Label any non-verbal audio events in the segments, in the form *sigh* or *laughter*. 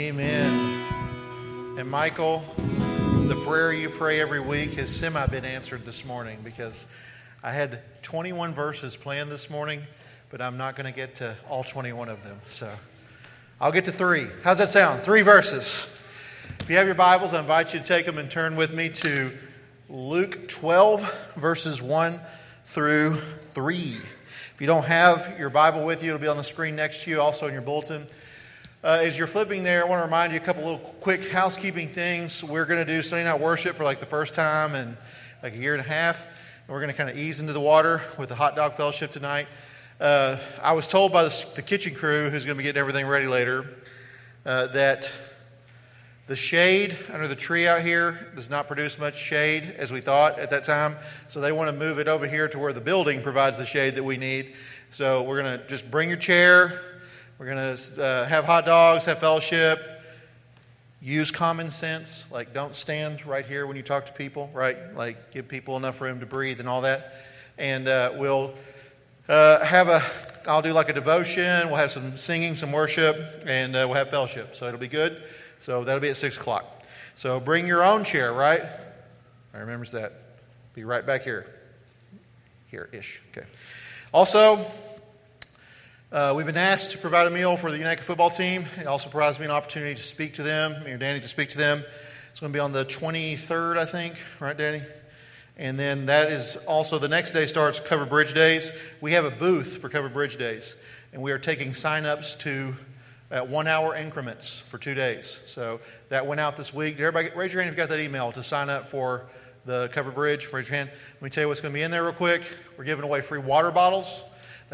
Amen. And Michael, the prayer you pray every week has semi been answered this morning because I had 21 verses planned this morning, but I'm not going to get to all 21 of them. So I'll get to three. How's that sound? Three verses. If you have your Bibles, I invite you to take them and turn with me to Luke 12, verses 1 through 3. If you don't have your Bible with you, it'll be on the screen next to you, also in your bulletin. Uh, as you're flipping there, I want to remind you a couple little quick housekeeping things. We're going to do Sunday night worship for like the first time in like a year and a half. And we're going to kind of ease into the water with the hot dog fellowship tonight. Uh, I was told by the, the, kitchen crew, who's going to be getting everything ready later, uh, that the shade under the tree out here does not produce much shade as we thought at that time. So they want to move it over here to where the building provides the shade that we need. So we're going to just bring your chair we're going to uh, have hot dogs, have fellowship, use common sense. Like, don't stand right here when you talk to people, right? Like, give people enough room to breathe and all that. And uh, we'll uh, have a, I'll do like a devotion. We'll have some singing, some worship, and uh, we'll have fellowship. So it'll be good. So that'll be at 6 o'clock. So bring your own chair, right? I remembers that. Be right back here. Here ish. Okay. Also, uh, we've been asked to provide a meal for the United football team. It also provides me an opportunity to speak to them, me or Danny to speak to them. It's going to be on the 23rd, I think, right, Danny? And then that is also the next day starts Covered Bridge Days. We have a booth for Covered Bridge Days, and we are taking signups to at one hour increments for two days. So that went out this week. Did everybody raise your hand if you got that email to sign up for the Covered Bridge? Raise your hand. Let me tell you what's going to be in there real quick. We're giving away free water bottles.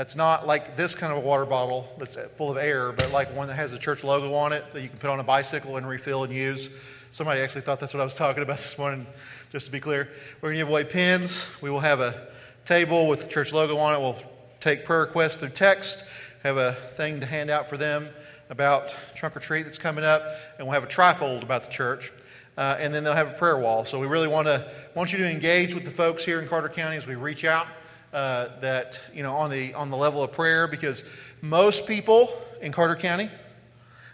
That's not like this kind of a water bottle that's full of air, but like one that has a church logo on it that you can put on a bicycle and refill and use. Somebody actually thought that's what I was talking about *laughs* this morning, just to be clear. We're going to give away pins. We will have a table with the church logo on it. We'll take prayer requests through text, have a thing to hand out for them about trunk or treat that's coming up, and we'll have a trifold about the church. Uh, and then they'll have a prayer wall. So we really want to want you to engage with the folks here in Carter County as we reach out uh, that, you know, on the, on the level of prayer because most people in Carter County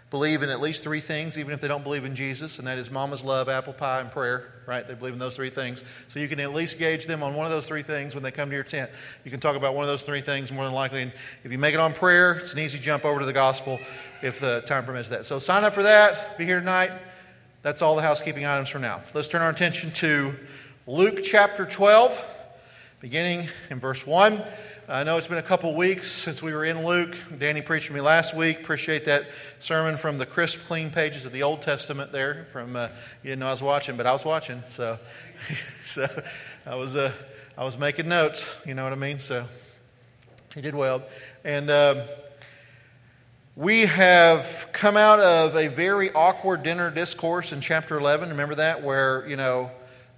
believe in at least three things, even if they don't believe in Jesus, and that is mama's love, apple pie, and prayer, right? They believe in those three things. So you can at least gauge them on one of those three things when they come to your tent. You can talk about one of those three things more than likely. And if you make it on prayer, it's an easy jump over to the gospel if the time permits that. So sign up for that. Be here tonight. That's all the housekeeping items for now. Let's turn our attention to Luke chapter 12 beginning in verse 1. I know it's been a couple weeks since we were in Luke. Danny preached to me last week. Appreciate that sermon from the crisp, clean pages of the Old Testament there. From uh, you didn't know I was watching, but I was watching. So, *laughs* so I was uh, I was making notes. You know what I mean? So he did well. And uh, we have come out of a very awkward dinner discourse in chapter 11. Remember that, where you know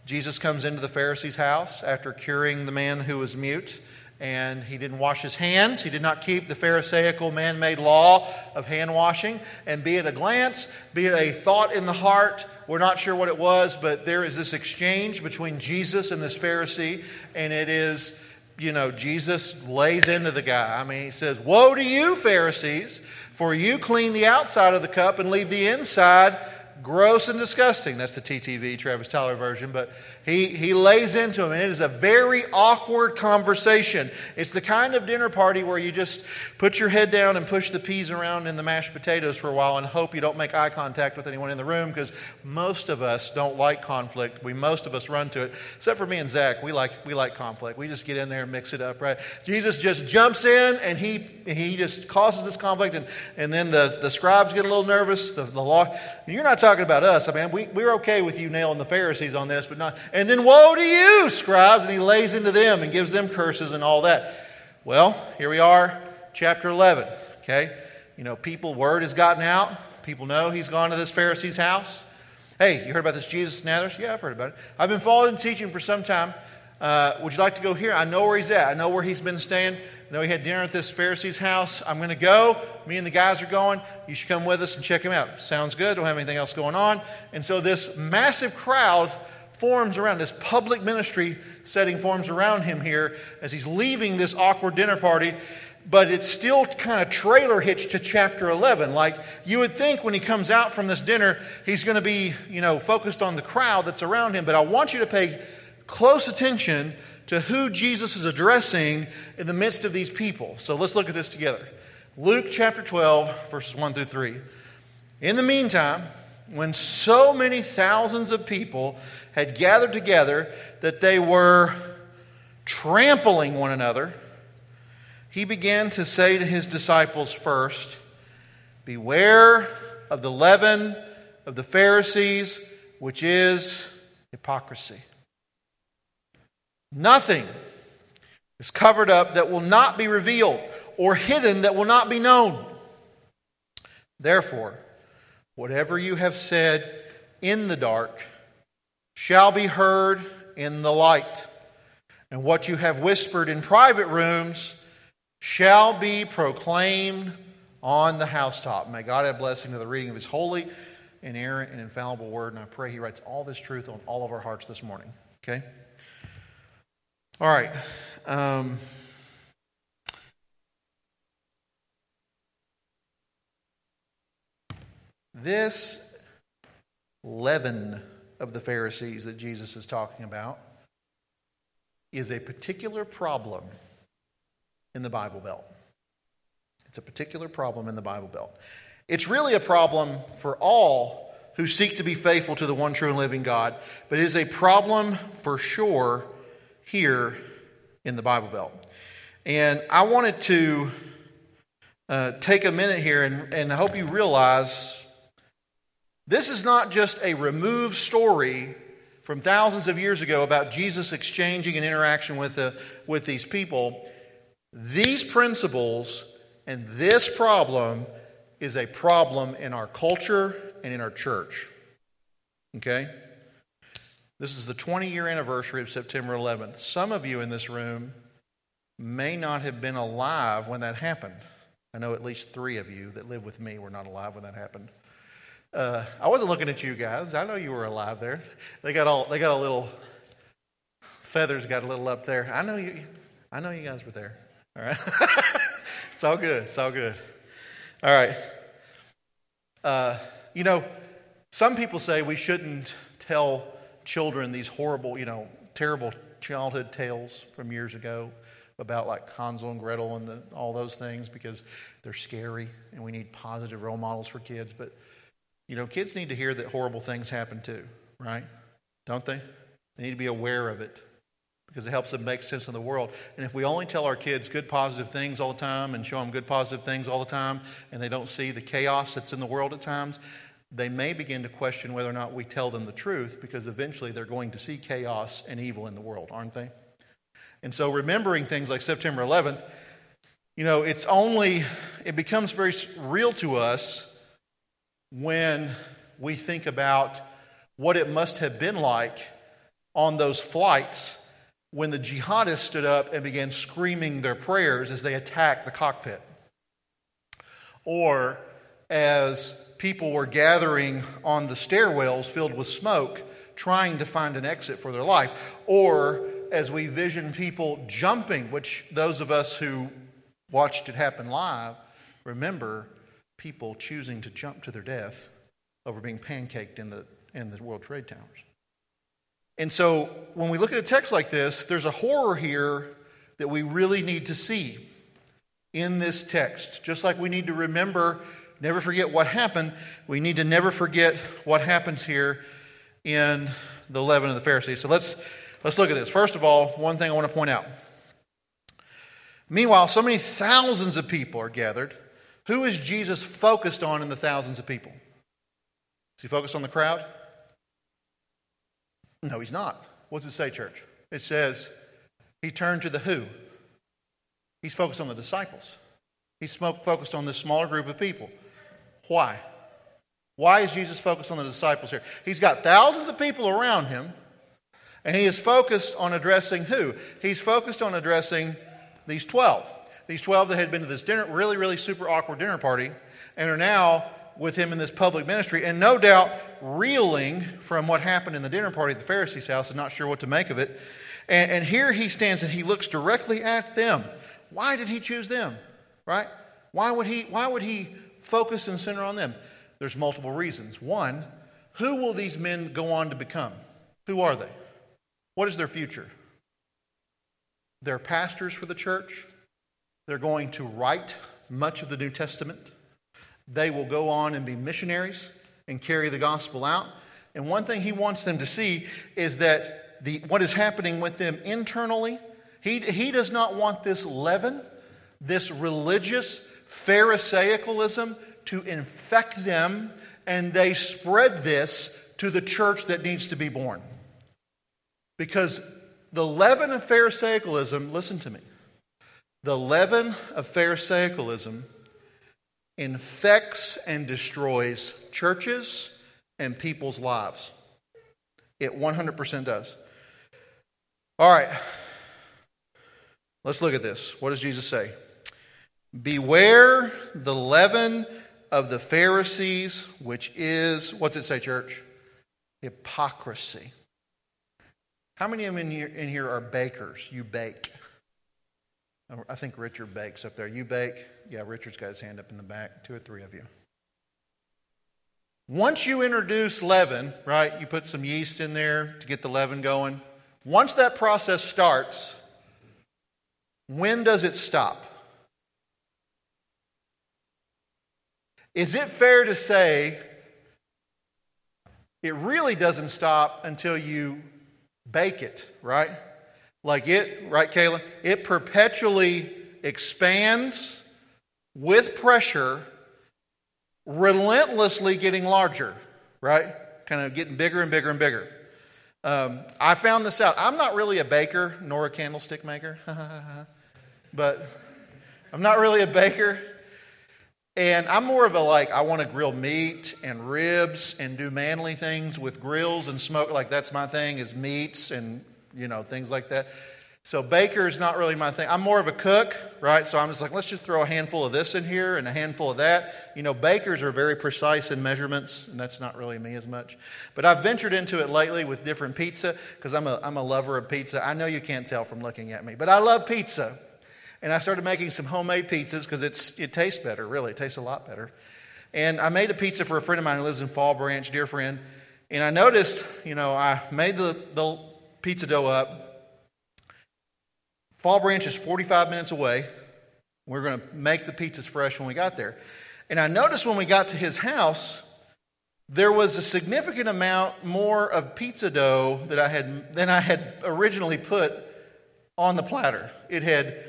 Jesus comes into the Pharisee's house after curing the man who was mute, and he didn't wash his hands. He did not keep the Pharisaical man made law of hand washing. And be it a glance, be it a thought in the heart, we're not sure what it was, but there is this exchange between Jesus and this Pharisee, and it is, you know, Jesus lays into the guy. I mean, he says, Woe to you, Pharisees, for you clean the outside of the cup and leave the inside gross and disgusting. That's the TTV, Travis Tyler version. But he, he lays into him, and it is a very awkward conversation. It's the kind of dinner party where you just put your head down and push the peas around in the mashed potatoes for a while and hope you don't make eye contact with anyone in the room because most of us don't like conflict. We most of us run to it, except for me and Zach. We like, we like conflict. We just get in there and mix it up, right? Jesus just jumps in and he, he just causes this conflict, and, and then the, the scribes get a little nervous. The, the law, you're not talking about us. I mean, we, we're okay with you nailing the Pharisees on this, but not. And then woe to you, scribes, and he lays into them and gives them curses and all that. Well, here we are, chapter 11. Okay, you know, people, word has gotten out. People know he's gone to this Pharisee's house. Hey, you heard about this Jesus Nazareth? Yeah, I've heard about it. I've been following and teaching for some time. Uh, would you like to go here? I know where he's at. I know where he's been staying. I know he had dinner at this Pharisee's house. I'm going to go. Me and the guys are going. You should come with us and check him out. Sounds good. Don't have anything else going on. And so this massive crowd forms around this public ministry setting forms around him here as he's leaving this awkward dinner party but it's still kind of trailer hitched to chapter 11. Like you would think when he comes out from this dinner, he's going to be, you know, focused on the crowd that's around him. But I want you to pay close attention to who Jesus is addressing in the midst of these people. So let's look at this together. Luke chapter 12, verses 1 through 3. In the meantime, when so many thousands of people had gathered together that they were trampling one another, he began to say to his disciples first, Beware of the leaven of the Pharisees, which is hypocrisy. Nothing is covered up that will not be revealed, or hidden that will not be known. Therefore, whatever you have said in the dark shall be heard in the light, and what you have whispered in private rooms shall be proclaimed on the housetop. May God add blessing to the reading of his holy, inerrant, and infallible word. And I pray he writes all this truth on all of our hearts this morning. Okay? All right. Um, this leaven of the Pharisees that Jesus is talking about is a particular problem in the Bible Belt. It's a particular problem in the Bible Belt. It's really a problem for all who seek to be faithful to the one true and living God, but it is a problem for sure here in the Bible Belt. And I wanted to uh, take a minute here and, and I hope you realize this is not just a removed story from thousands of years ago about Jesus exchanging an interaction with, the, with these people. These principles and this problem is a problem in our culture and in our church. Okay? This is the 20 year anniversary of September 11th. Some of you in this room may not have been alive when that happened. I know at least three of you that live with me were not alive when that happened. Uh, I wasn't looking at you guys. I know you were alive there. They got all they got a little feathers got a little up there. I know you. I know you guys were there. All right. *laughs* it's all good. It's all good. All right. Uh, you know, some people say we shouldn't tell children these horrible, you know, terrible childhood tales from years ago about like Hansel and Gretel and the, all those things because they're scary and we need positive role models for kids. But, you know, kids need to hear that horrible things happen too, right? Don't they? They need to be aware of it because it helps them make sense of the world. And if we only tell our kids good positive things all the time and show them good positive things all the time and they don't see the chaos that's in the world at times, they may begin to question whether or not we tell them the truth because eventually they're going to see chaos and evil in the world, aren't they? And so remembering things like September 11th, you know, it's only, it becomes very real to us when we think about what it must have been like on those flights when the jihadists stood up and began screaming their prayers as they attacked the cockpit. Or as people were gathering on the stairwells filled with smoke, trying to find an exit for their life. Or as we vision people jumping, which those of us who watched it happen live remember people choosing to jump to their death over being pancaked in the, in the World Trade Towers. And so when we look at a text like this, there's a horror here that we really need to see in this text. Just like we need to remember, never forget what happened, we need to never forget what happens here in the leaven of the Pharisees. So let's, let's look at this. First of all, one thing I want to point out. Meanwhile, so many thousands of people are gathered. Who is Jesus focused on in the thousands of people? Is he focused on the crowd? No, he's not. What does it say, church? It says he turned to the who? He's focused on the disciples. He's focused on this smaller group of people. Why? Why is Jesus focused on the disciples here? He's got thousands of people around him, and he is focused on addressing who? He's focused on addressing these 12. These 12 that had been to this dinner, really, really super awkward dinner party, and are now with him in this public ministry, and no doubt reeling from what happened in the dinner party at the Pharisee's house and not sure what to make of it. And, and here he stands and he looks directly at them. Why did he choose them? right? Why would he, why would he focus and center on them? There's multiple reasons. One, who will these men go on to become? Who are they? What is their future? They're pastors for the church. They're going to write much of the New Testament. They will go on and be missionaries and carry the gospel out. And one thing he wants them to see is that the, what is happening with them internally, he, he does not want this leaven, this religious Pharisaicalism to infect them, and they spread this to the church that needs to be born. Because the leaven of Pharisaicalism, listen to me, the leaven of Pharisaicalism infects and destroys churches and people's lives. It 100% does. All right, let's look at this. What does Jesus say? Beware the leaven of the Pharisees, which is, what's it say, church? Hypocrisy. How many of you in here, in here are bakers? You bake. I think Richard bakes up there. You bake? Yeah, Richard's got his hand up in the back. Two or three of you. Once you introduce leaven, right, you put some yeast in there to get the leaven going. Once that process starts, when does it stop? Is it fair to say it really doesn't stop until you bake it, right? Like it, right, Kayla? It perpetually expands with pressure, relentlessly getting larger, right? Kind of getting bigger and bigger and bigger. Um, I found this out. I'm not really a baker nor a candlestick maker, *laughs* but I'm not really a baker. And I'm more of a like, I want to grill meat and ribs and do manly things with grills and smoke. Like, that's my thing, is meats and, you know, things like that. So, baker is not really my thing. I'm more of a cook, right? So, I'm just like, let's just throw a handful of this in here and a handful of that. You know, bakers are very precise in measurements, and that's not really me as much. But I've ventured into it lately with different pizza because I'm a, I'm a lover of pizza. I know you can't tell from looking at me, but I love pizza. And I started making some homemade pizzas because it's it tastes better, really. It tastes a lot better. And I made a pizza for a friend of mine who lives in Fall Branch, dear friend. And I noticed, you know, I made the, the pizza dough up. Fall Branch is 45 minutes away. We we're going to make the pizzas fresh when we got there. And I noticed when we got to his house, there was a significant amount more of pizza dough that I had than I had originally put on the platter. It had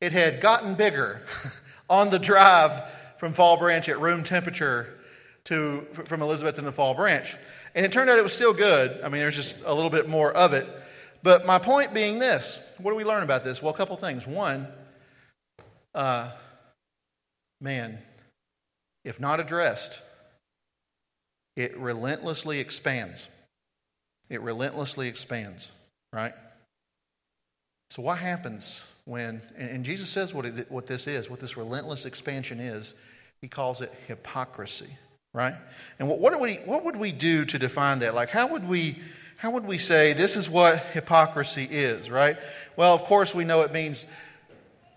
it had gotten bigger *laughs* on the drive from Fall Branch at room temperature to from Elizabethton to Fall Branch. And it turned out it was still good. I mean, there's just a little bit more of it. But my point being this what do we learn about this? Well, a couple things. One, uh, man, if not addressed, it relentlessly expands. It relentlessly expands, right? So, what happens when, and Jesus says what, it, what this is, what this relentless expansion is. He calls it hypocrisy, right? And what, what, would we, what would we do to define that? Like, how would we, how would we say this is what hypocrisy is, right? Well, of course, we know it means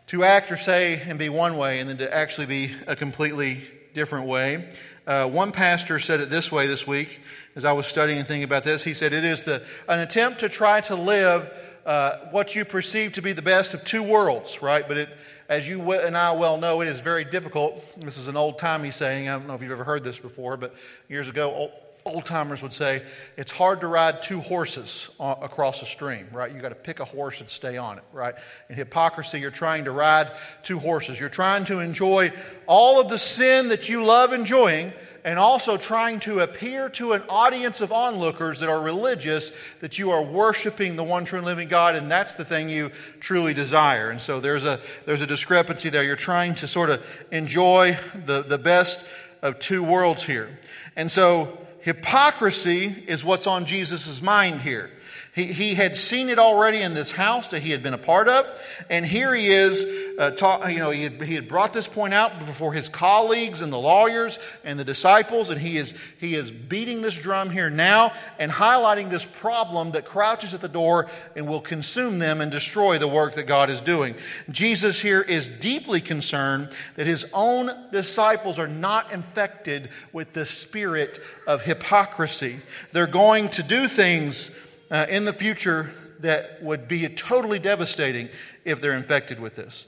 to act or say and be one way and then to actually be a completely different way. Uh, one pastor said it this way this week as I was studying and thinking about this. He said, It is the, an attempt to try to live uh, what you perceive to be the best of two worlds, right? But it, as you and I well know, it is very difficult. This is an old timey saying. I don't know if you've ever heard this before, but years ago, old timers would say it's hard to ride two horses across a stream, right? You got to pick a horse and stay on it, right? In hypocrisy, you're trying to ride two horses. You're trying to enjoy all of the sin that you love enjoying and also trying to appear to an audience of onlookers that are religious that you are worshiping the one true and living God, and that's the thing you truly desire. And so there's a, there's a discrepancy there. You're trying to sort of enjoy the, the best of two worlds here. And so hypocrisy is what's on Jesus' mind here. He, he had seen it already in this house that he had been a part of, and here he is, uh, talk, you know, he had, he had brought this point out before his colleagues and the lawyers and the disciples, and he is, he is beating this drum here now and highlighting this problem that crouches at the door and will consume them and destroy the work that God is doing. Jesus here is deeply concerned that his own disciples are not infected with the spirit of hypocrisy. They're going to do things uh, in the future that would be totally devastating if they're infected with this.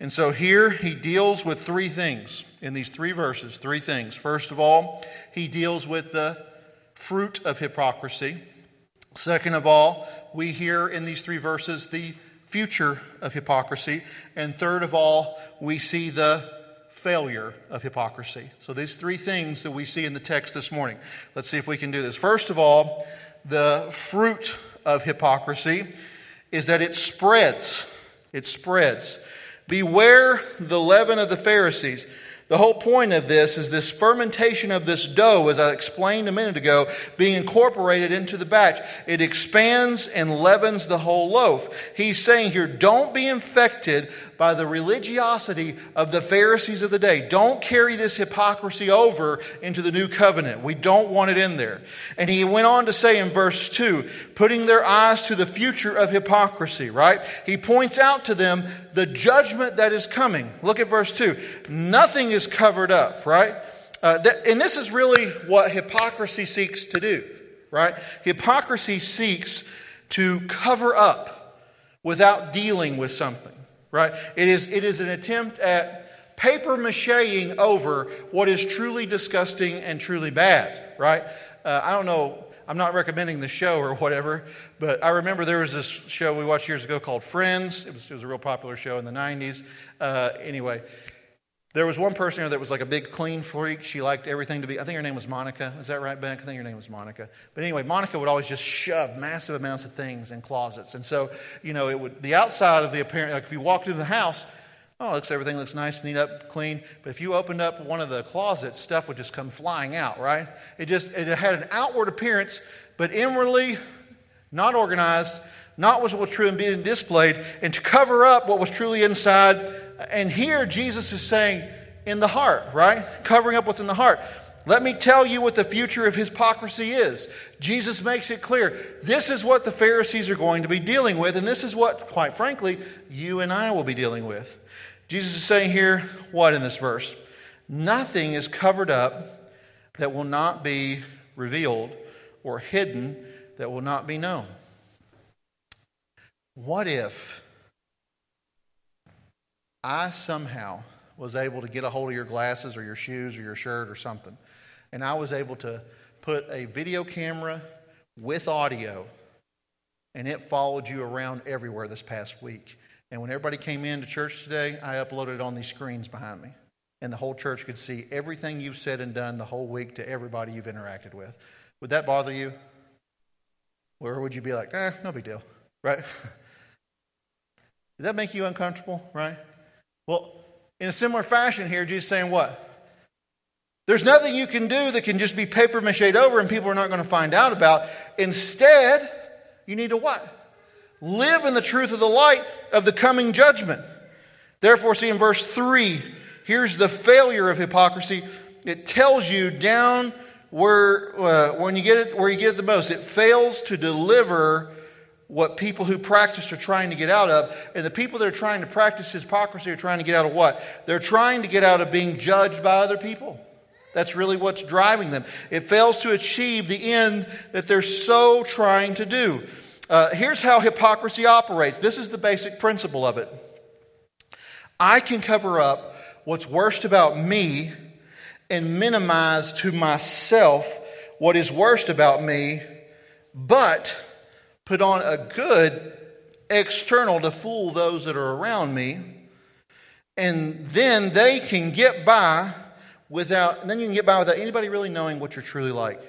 And so here he deals with three things in these three verses. Three things. First of all, he deals with the fruit of hypocrisy. Second of all, we hear in these three verses the future of hypocrisy. And third of all, we see the failure of hypocrisy. So these three things that we see in the text this morning. Let's see if we can do this. First of all, the fruit of hypocrisy is that it spreads. It spreads. Beware the leaven of the Pharisees. The whole point of this is this fermentation of this dough, as I explained a minute ago, being incorporated into the batch. It expands and leavens the whole loaf. He's saying here, don't be infected by the religiosity of the Pharisees of the day. Don't carry this hypocrisy over into the new covenant. We don't want it in there. And he went on to say in verse 2, putting their eyes to the future of hypocrisy, right? He points out to them the judgment that is coming. Look at verse 2. Nothing is covered up, right? Uh, that, and this is really what hypocrisy seeks to do, right? Hypocrisy seeks to cover up without dealing with something right? It is, it is an attempt at paper macheing over what is truly disgusting and truly bad, right? Uh, I don't know, I'm not recommending the show or whatever, but I remember there was this show we watched years ago called Friends. It was, it was a real popular show in the 90s. Uh, anyway, there was one person here that was like a big clean freak. She liked everything to be, I think her name was Monica. Is that right, Beck? I think her name was Monica. But anyway, Monica would always just shove massive amounts of things in closets. And so, you know, it would, the outside of the apparent, like if you walked into the house, oh, looks, everything looks nice, neat up, clean. But if you opened up one of the closets, stuff would just come flying out, right? It just, it had an outward appearance, but inwardly, not organized, not what was true and being displayed, and to cover up what was truly inside. And here Jesus is saying, in the heart, right? Covering up what's in the heart. Let me tell you what the future of hypocrisy is. Jesus makes it clear. This is what the Pharisees are going to be dealing with, and this is what, quite frankly, you and I will be dealing with. Jesus is saying here, what in this verse? Nothing is covered up that will not be revealed or hidden that will not be known. What if I somehow was able to get a hold of your glasses or your shoes or your shirt or something, and I was able to put a video camera with audio, and it followed you around everywhere this past week. And when everybody came into church today, I uploaded it on these screens behind me. And the whole church could see everything you've said and done the whole week to everybody you've interacted with. Would that bother you? Or would you be like, eh, no big deal, right? *laughs* Does that make you uncomfortable, right? Well, in a similar fashion here, Jesus saying what? There's nothing you can do that can just be paper mache over and people are not going to find out about. Instead, you need to what? Live in the truth of the light of the coming judgment. Therefore, see in verse 3, here's the failure of hypocrisy. It tells you down where, uh, when you get it, where you get it the most, it fails to deliver what people who practice are trying to get out of. And the people that are trying to practice hypocrisy are trying to get out of what? They're trying to get out of being judged by other people. That's really what's driving them. It fails to achieve the end that they're so trying to do. Uh, here's how hypocrisy operates this is the basic principle of it. I can cover up what's worst about me and minimize to myself what is worst about me, but put on a good external to fool those that are around me. And then they can get by without, then you can get by without anybody really knowing what you're truly like.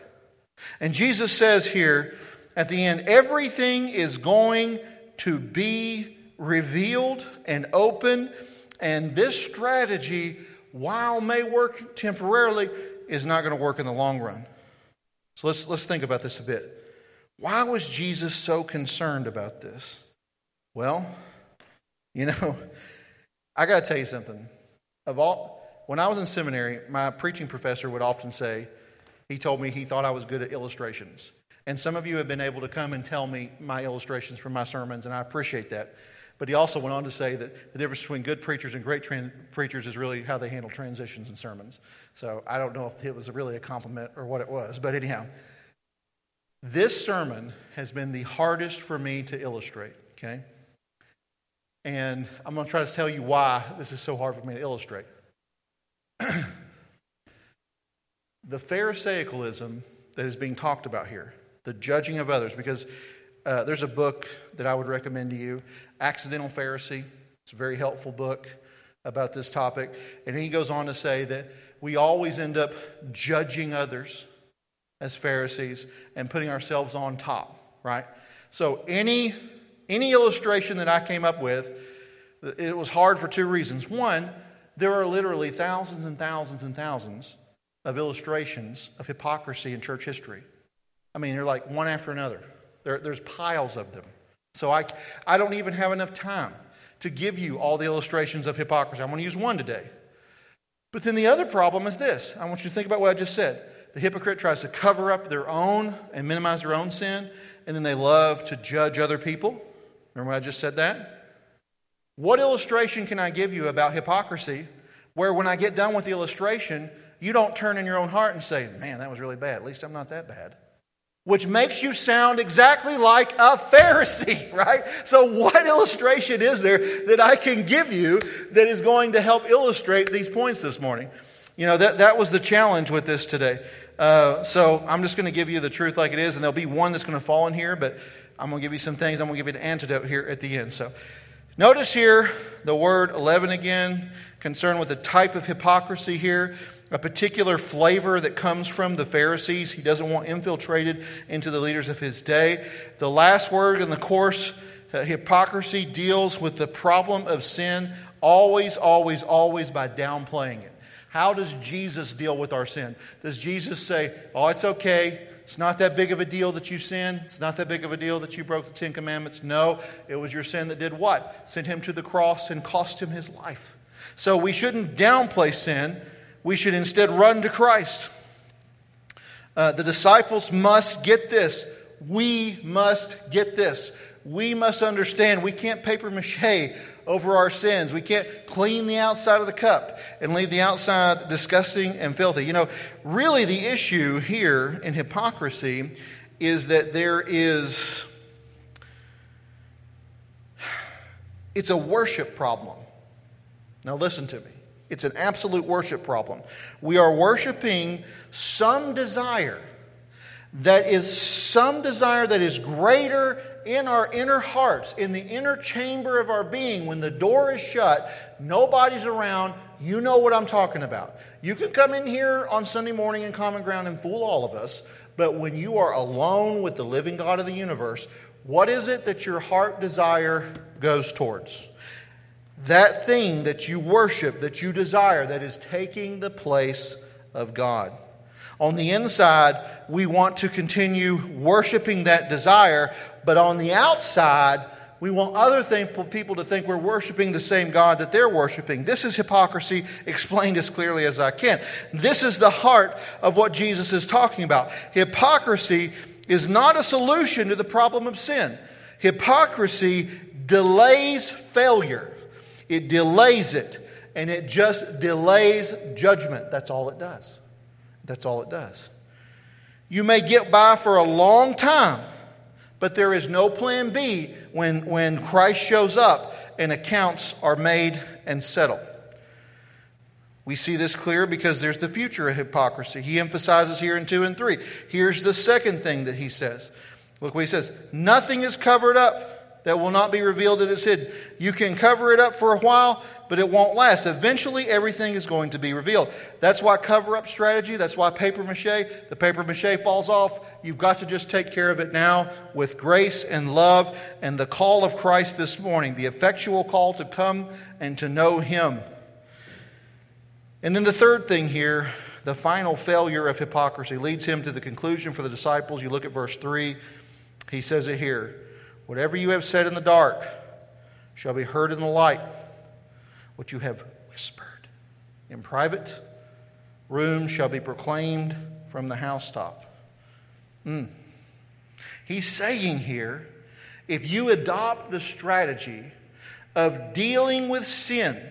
And Jesus says here at the end, everything is going to be revealed and open. And this strategy, while may work temporarily, is not going to work in the long run. So let's, let's think about this a bit. Why was Jesus so concerned about this? Well, you know, *laughs* I got to tell you something. Of all, when I was in seminary, my preaching professor would often say, he told me he thought I was good at illustrations. And some of you have been able to come and tell me my illustrations from my sermons, and I appreciate that. But he also went on to say that the difference between good preachers and great preachers is really how they handle transitions in sermons. So I don't know if it was really a compliment or what it was, but anyhow, this sermon has been the hardest for me to illustrate, okay? And I'm going to try to tell you why this is so hard for me to illustrate. *clears throat* the Pharisaicalism that is being talked about here the judging of others, because uh, there's a book that I would recommend to you, Accidental Pharisee. It's a very helpful book about this topic. And he goes on to say that we always end up judging others as Pharisees and putting ourselves on top, right? So any any illustration that I came up with, it was hard for two reasons. One, there are literally thousands and thousands and thousands of illustrations of hypocrisy in church history. I mean, they're like one after another. There, there's piles of them. So I, I don't even have enough time to give you all the illustrations of hypocrisy. I'm going to use one today. But then the other problem is this I want you to think about what I just said. The hypocrite tries to cover up their own and minimize their own sin, and then they love to judge other people. Remember I just said that? What illustration can I give you about hypocrisy where when I get done with the illustration, you don't turn in your own heart and say, man, that was really bad. At least I'm not that bad which makes you sound exactly like a Pharisee, *laughs* right? So, what illustration is there that I can give you that is going to help illustrate these points this morning? You know, that, that was the challenge with this today. Uh, so, I'm just going to give you the truth like it is, and there'll be one that's going to fall in here, but I'm going to give you some things. I'm going to give you an antidote here at the end. So, notice here the word 11 again, concerned with the type of hypocrisy here a particular flavor that comes from the Pharisees. He doesn't want infiltrated into the leaders of his day. The last word in the course, uh, hypocrisy, deals with the problem of sin always, always, always by downplaying it. How does Jesus deal with our sin? Does Jesus say, Oh, it's okay. It's not that big of a deal that you sinned. It's not that big of a deal that you broke the Ten Commandments. No, it was your sin that did what? Sent him to the cross and cost him his life. So we shouldn't downplay sin we should instead run to Christ. Uh, the disciples must get this. We must get this. We must understand we can't paper mache over our sins. We can't clean the outside of the cup and leave the outside disgusting and filthy. You know, really, the issue here in hypocrisy is that there is, it's a worship problem. Now, listen to me. It's an absolute worship problem. We are worshiping some desire that is some desire that is greater in our inner hearts, in the inner chamber of our being. When the door is shut, nobody's around, you know what I'm talking about. You can come in here on Sunday morning in common ground and fool all of us, but when you are alone with the living God of the universe, what is it that your heart desire goes towards? that thing that you worship, that you desire, that is taking the place of God. On the inside, we want to continue worshiping that desire, but on the outside, we want other people to think we're worshiping the same God that they're worshiping. This is hypocrisy explained as clearly as I can. This is the heart of what Jesus is talking about. Hypocrisy is not a solution to the problem of sin. Hypocrisy delays failure. It delays it, and it just delays judgment. That's all it does. That's all it does. You may get by for a long time, but there is no plan B when, when Christ shows up and accounts are made and settled. We see this clear because there's the future of hypocrisy. He emphasizes here in 2 and 3. Here's the second thing that he says. Look what he says Nothing is covered up that will not be revealed that it's hidden. You can cover it up for a while, but it won't last. Eventually, everything is going to be revealed. That's why cover up strategy, that's why paper mache, the paper mache falls off. You've got to just take care of it now with grace and love and the call of Christ this morning, the effectual call to come and to know Him. And then the third thing here, the final failure of hypocrisy leads him to the conclusion for the disciples. You look at verse 3 He says it here Whatever you have said in the dark shall be heard in the light. What you have whispered in private rooms shall be proclaimed from the housetop. Mm. He's saying here if you adopt the strategy of dealing with sin,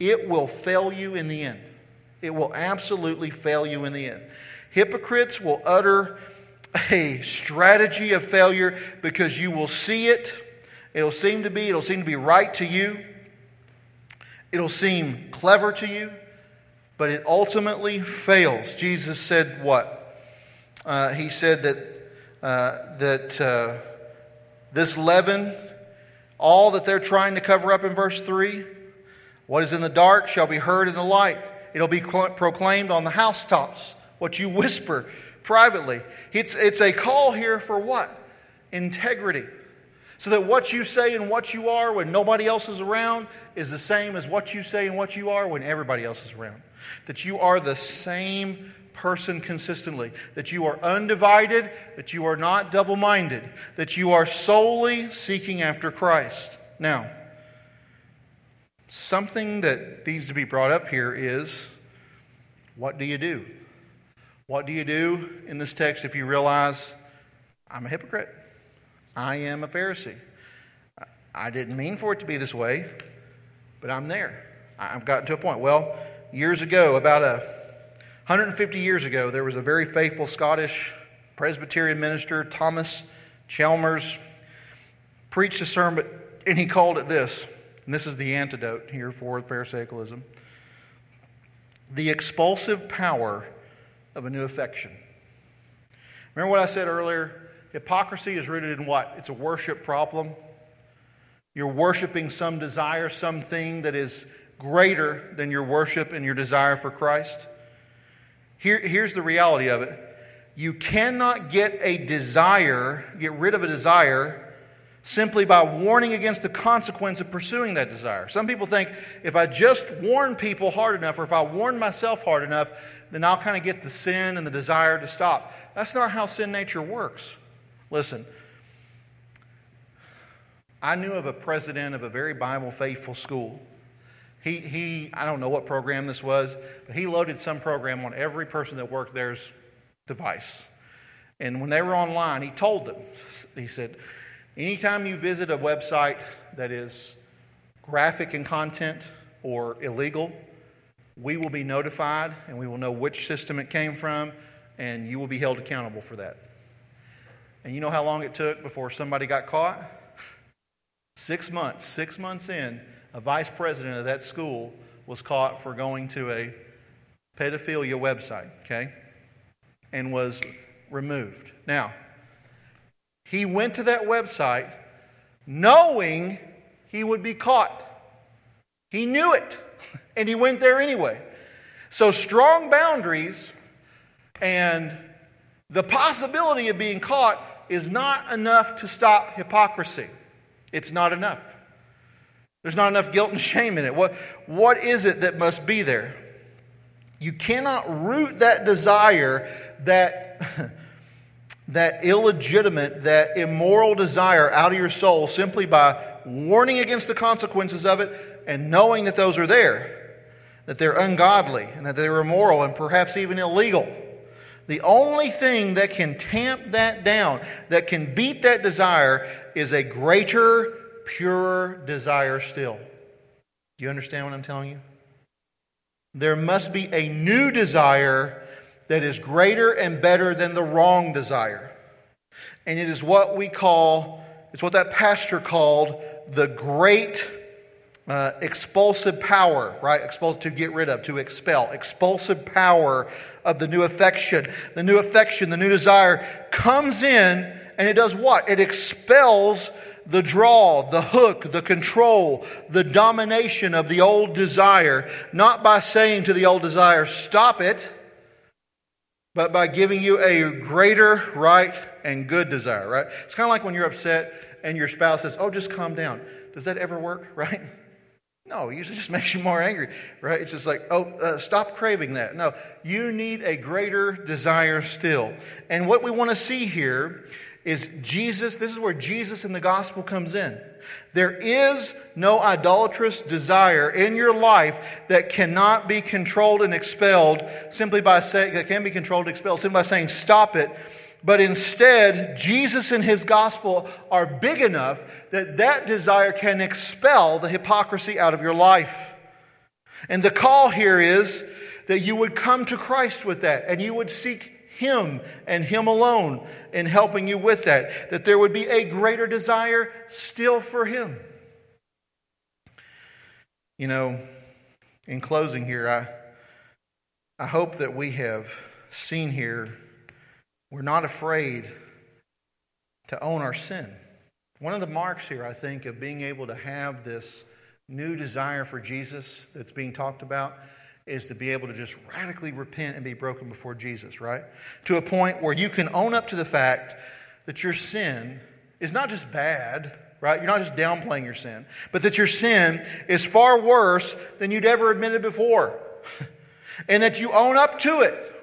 it will fail you in the end. It will absolutely fail you in the end. Hypocrites will utter a strategy of failure because you will see it. It'll seem to be, it'll seem to be right to you. It'll seem clever to you, but it ultimately fails. Jesus said what? Uh, he said that, uh, that uh, this leaven, all that they're trying to cover up in verse 3, what is in the dark shall be heard in the light. It'll be proclaimed on the housetops. What you whisper privately. It's, it's a call here for what? Integrity. So that what you say and what you are when nobody else is around is the same as what you say and what you are when everybody else is around. That you are the same person consistently, that you are undivided, that you are not double minded, that you are solely seeking after Christ. Now, something that needs to be brought up here is what do you do? What do you do in this text if you realize I'm a hypocrite? I am a Pharisee. I didn't mean for it to be this way, but I'm there. I've gotten to a point. Well, years ago, about a 150 years ago, there was a very faithful Scottish Presbyterian minister, Thomas Chalmers, preached a sermon, and he called it this. And this is the antidote here for Pharisaicalism the expulsive power of a new affection. Remember what I said earlier? Hypocrisy is rooted in what? It's a worship problem. You're worshiping some desire, something that is greater than your worship and your desire for Christ. Here, here's the reality of it you cannot get a desire, get rid of a desire, simply by warning against the consequence of pursuing that desire. Some people think if I just warn people hard enough, or if I warn myself hard enough, then I'll kind of get the sin and the desire to stop. That's not how sin nature works. Listen, I knew of a president of a very Bible faithful school. He, he, I don't know what program this was, but he loaded some program on every person that worked there's device. And when they were online, he told them, he said, anytime you visit a website that is graphic in content or illegal, we will be notified and we will know which system it came from, and you will be held accountable for that. And you know how long it took before somebody got caught? Six months. Six months in, a vice president of that school was caught for going to a pedophilia website, okay? And was removed. Now, he went to that website knowing he would be caught. He knew it and he went there anyway. So, strong boundaries and the possibility of being caught is not enough to stop hypocrisy. It's not enough. There's not enough guilt and *laughs* shame in it. What, what is it that must be there? You cannot root that desire, that, *laughs* that illegitimate, that immoral desire out of your soul simply by warning against the consequences of it and knowing that those are there that they're ungodly and that they're immoral and perhaps even illegal. The only thing that can tamp that down, that can beat that desire, is a greater, purer desire still. Do you understand what I'm telling you? There must be a new desire that is greater and better than the wrong desire. And it is what we call, it's what that pastor called the great uh, expulsive power, right? Expulsive to get rid of, to expel. Expulsive power of the new affection. The new affection, the new desire comes in and it does what? It expels the draw, the hook, the control, the domination of the old desire, not by saying to the old desire, stop it, but by giving you a greater, right, and good desire, right? It's kind of like when you're upset and your spouse says, oh, just calm down. Does that ever work, *laughs* right? No, it usually just *laughs* makes you more angry, right? It's just like, oh, uh, stop craving that. No, you need a greater desire still. And what we want to see here is Jesus. This is where Jesus in the gospel comes in. There is no idolatrous desire in your life that cannot be controlled and expelled simply by saying, that can be controlled and expelled simply by saying, stop it. But instead, Jesus and his gospel are big enough that that desire can expel the hypocrisy out of your life. And the call here is that you would come to Christ with that and you would seek him and Him alone in helping you with that. That there would be a greater desire still for Him. You know, in closing here, I, I hope that we have seen here we're not afraid to own our sin. One of the marks here, I think, of being able to have this new desire for Jesus that's being talked about is to be able to just radically repent and be broken before Jesus, right? To a point where you can own up to the fact that your sin is not just bad, right? You're not just downplaying your sin, but that your sin is far worse than you'd ever admitted before. *laughs* and that you own up to it.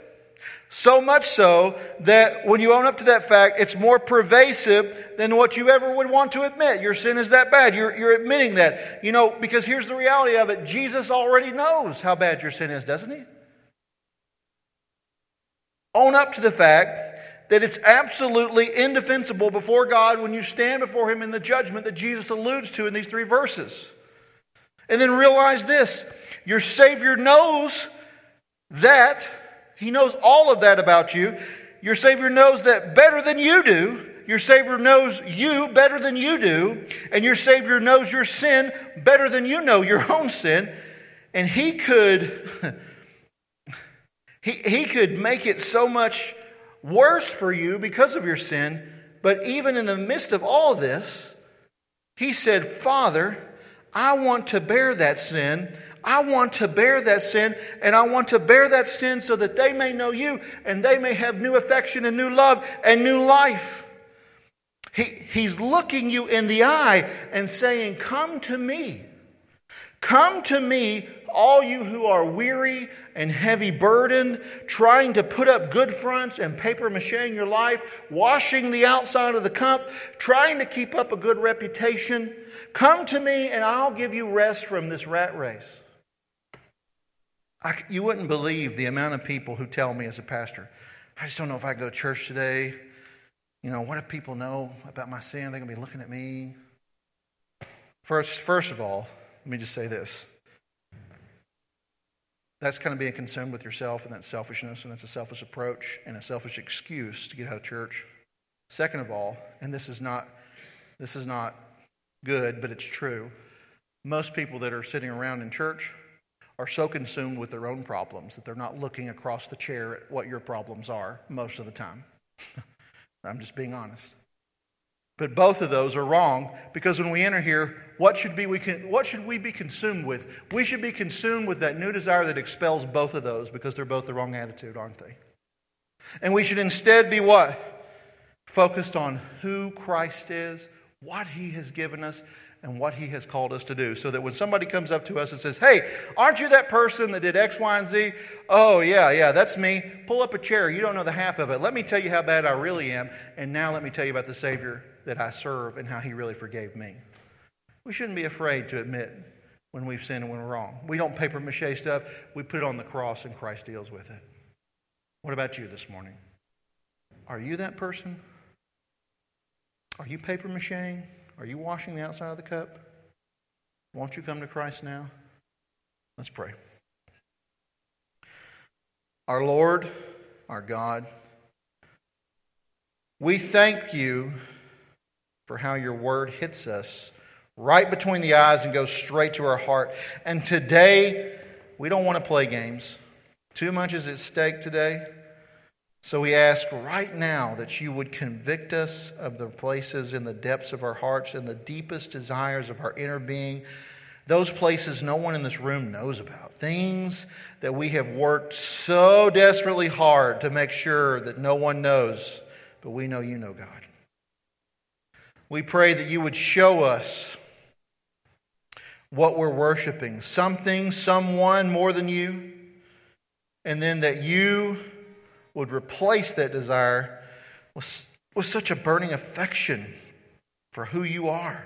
So much so that when you own up to that fact, it's more pervasive than what you ever would want to admit. Your sin is that bad. You're, you're admitting that. You know, because here's the reality of it Jesus already knows how bad your sin is, doesn't he? Own up to the fact that it's absolutely indefensible before God when you stand before Him in the judgment that Jesus alludes to in these three verses. And then realize this your Savior knows that he knows all of that about you. Your Savior knows that better than you do. Your Savior knows you better than you do. And your Savior knows your sin better than you know your own sin. And He could, *laughs* he, he could make it so much worse for you because of your sin. But even in the midst of all this, He said, Father, I want to bear that sin. I want to bear that sin, and I want to bear that sin so that they may know you and they may have new affection and new love and new life. He, he's looking you in the eye and saying, Come to me. Come to me, all you who are weary and heavy burdened, trying to put up good fronts and paper macheing your life, washing the outside of the cup, trying to keep up a good reputation. Come to me and I'll give you rest from this rat race. I, you wouldn't believe the amount of people who tell me as a pastor, I just don't know if I go to church today. You know, what if people know about my sin? They're going to be looking at me. First, first of all, let me just say this. That's kind of being consumed with yourself, and that's selfishness, and that's a selfish approach and a selfish excuse to get out of church. Second of all, and this is not this is not good, but it's true. Most people that are sitting around in church are so consumed with their own problems that they're not looking across the chair at what your problems are most of the time. *laughs* I'm just being honest. But both of those are wrong because when we enter here, what should, be we what should we be consumed with? We should be consumed with that new desire that expels both of those because they're both the wrong attitude, aren't they? And we should instead be what? Focused on who Christ is, what he has given us, and what He has called us to do. So that when somebody comes up to us and says, Hey, aren't you that person that did X, Y, and Z? Oh, yeah, yeah, that's me. Pull up a chair. You don't know the half of it. Let me tell you how bad I really am. And now let me tell you about the Savior that I serve and how He really forgave me. We shouldn't be afraid to admit when we've sinned and when we're wrong. We don't paper mache stuff, we put it on the cross and Christ deals with it. What about you this morning? Are you that person? Are you paper macheing? Are you washing the outside of the cup? Won't you come to Christ now? Let's pray. Our Lord, our God, we thank you for how your word hits us right between the eyes and goes straight to our heart. And today, we don't want to play games. Too much is at stake today. So we ask right now that you would convict us of the places in the depths of our hearts and the deepest desires of our inner being, those places no one in this room knows about, things that we have worked so desperately hard to make sure that no one knows, but we know you know, God. We pray that you would show us what we're worshiping. Something, someone more than you, and then that you would replace that desire with with such a burning affection for who you are,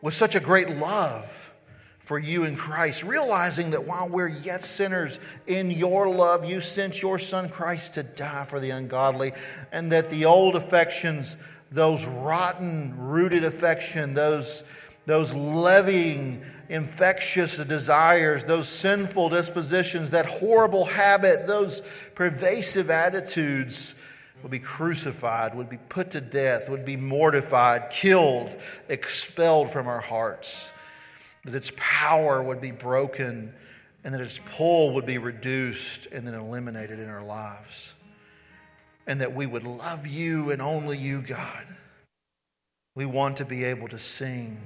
with such a great love for you in Christ, realizing that while we're yet sinners, in your love, you sent your Son Christ to die for the ungodly, and that the old affections, those rotten, rooted affection, those, those levying, infectious desires, those sinful dispositions, that horrible habit, those pervasive attitudes would be crucified, would be put to death, would be mortified, killed, expelled from our hearts that its power would be broken and that its pull would be reduced and then eliminated in our lives. And that we would love you and only you, God. We want to be able to sing,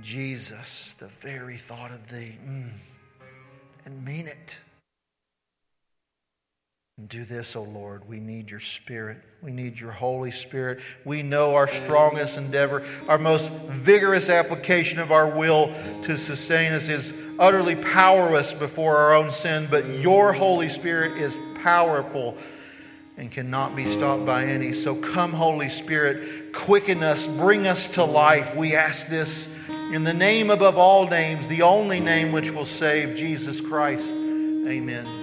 Jesus, the very thought of thee, mm, and mean it. And do this, O oh Lord. We need your Spirit. We need your Holy Spirit. We know our strongest endeavor, our most vigorous application of our will to sustain us is utterly powerless before our own sin, but your Holy Spirit is powerful and cannot be stopped by any. So come, Holy Spirit, quicken us, bring us to life. We ask this in the name above all names, the only name which will save, Jesus Christ. Amen.